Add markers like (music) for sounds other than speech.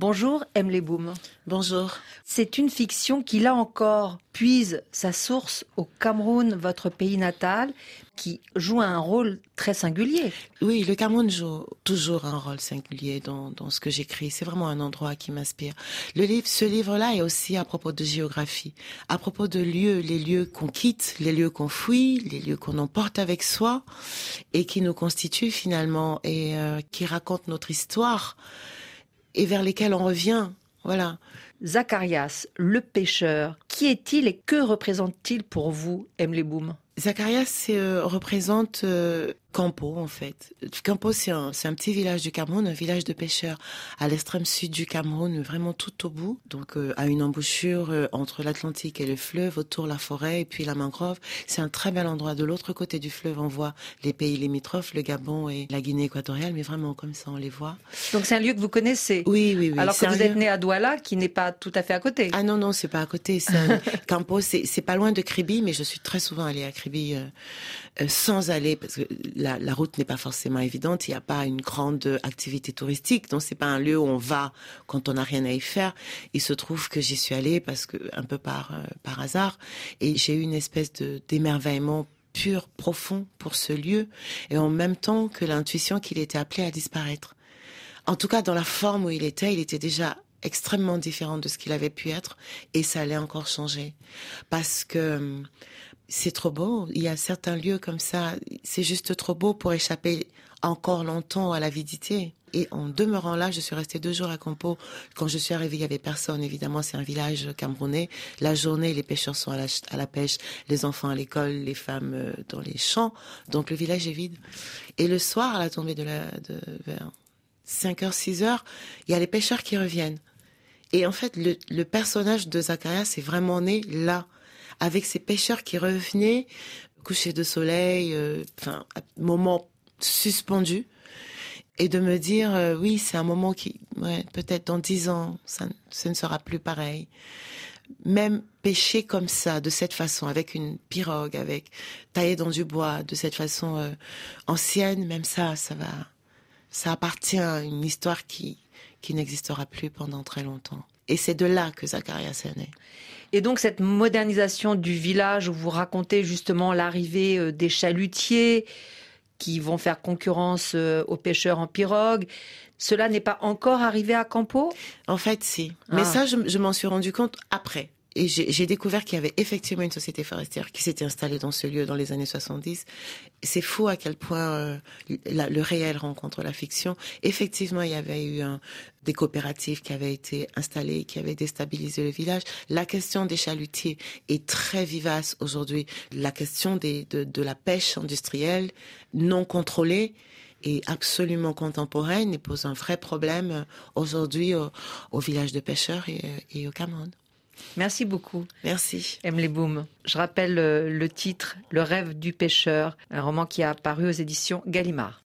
Bonjour, Emily Boom. Bonjour. C'est une fiction qui, là encore, puise sa source au Cameroun, votre pays natal, qui joue un rôle très singulier. Oui, le Cameroun joue toujours un rôle singulier dans, dans ce que j'écris. C'est vraiment un endroit qui m'inspire. Le livre, ce livre-là est aussi à propos de géographie, à propos de lieux, les lieux qu'on quitte, les lieux qu'on fuit, les lieux qu'on emporte avec soi et qui nous constituent finalement et euh, qui racontent notre histoire et vers lesquels on revient. Voilà. Zacharias, le pêcheur, qui est-il et que représente-t-il pour vous, Emily Boom Zacharias euh, représente euh, Campo en fait. Campo c'est un, c'est un petit village du Cameroun, un village de pêcheurs à l'extrême sud du Cameroun, vraiment tout au bout, donc euh, à une embouchure euh, entre l'Atlantique et le fleuve, autour la forêt et puis la mangrove. C'est un très bel endroit. De l'autre côté du fleuve, on voit les pays limitrophes, le Gabon et la Guinée équatoriale, mais vraiment comme ça on les voit. Donc c'est un lieu que vous connaissez? Oui, oui, oui. Alors que vous êtes né à Douala, qui n'est pas tout à fait à côté. Ah non, non, c'est pas à côté. Un- (laughs) Campo, c'est c'est pas loin de Kribi, mais je suis très souvent allée à Kribi euh, euh, sans aller, parce que la, route n'est pas forcément évidente. Il n'y a pas une grande activité touristique, donc c'est pas un lieu où on va quand on n'a rien à y faire. Il se trouve que j'y suis allée parce que un peu par euh, par hasard, et j'ai eu une espèce de d'émerveillement pur, profond pour ce lieu, et en même temps que l'intuition qu'il était appelé à disparaître. En tout cas, dans la forme où il était, il était déjà extrêmement différent de ce qu'il avait pu être et ça allait encore changer parce que hum, c'est trop beau. Il y a certains lieux comme ça, c'est juste trop beau pour échapper encore longtemps à l'avidité. Et en demeurant là, je suis restée deux jours à Campo. Quand je suis arrivée, il y avait personne. Évidemment, c'est un village camerounais. La journée, les pêcheurs sont à la, pêche, les enfants à l'école, les femmes euh, dans les champs. Donc le village est vide. Et le soir, à la tombée de la, de, vers 5 heures, 6 heures, il y a les pêcheurs qui reviennent. Et en fait, le, le personnage de Zacharias est vraiment né là, avec ces pêcheurs qui revenaient, coucher de soleil, euh, enfin, moment suspendu, et de me dire, euh, oui, c'est un moment qui, peut-être dans dix ans, ça, ce ne sera plus pareil. Même pêcher comme ça, de cette façon, avec une pirogue, avec taillé dans du bois, de cette façon euh, ancienne, même ça, ça va, ça appartient à une histoire qui qui n'existera plus pendant très longtemps. Et c'est de là que Zacharias est né. Et donc cette modernisation du village où vous racontez justement l'arrivée euh, des chalutiers qui vont faire concurrence euh, aux pêcheurs en pirogue, cela n'est pas encore arrivé à Campo? En fait, si. Mais Ah. ça, je, je m'en suis rendu compte après. Et j'ai découvert qu'il y avait effectivement une société forestière qui s'était installée dans ce lieu dans les années 70. C'est fou à quel point euh, le réel rencontre la fiction. Effectivement, il y avait eu un- des coopératives qui avaient été installées, qui avaient déstabilisé le village. La question des chalutiers est très vivace aujourd'hui. La question des, de, de la pêche industrielle non contrôlée est absolument contemporaine et pose un vrai problème euh, aujourd'hui au, au village de pêcheurs et, et au Cameroun. Merci beaucoup, Merci. Emily Boom. Je rappelle euh, le titre Le rêve du pêcheur, un roman qui a paru aux éditions Gallimard.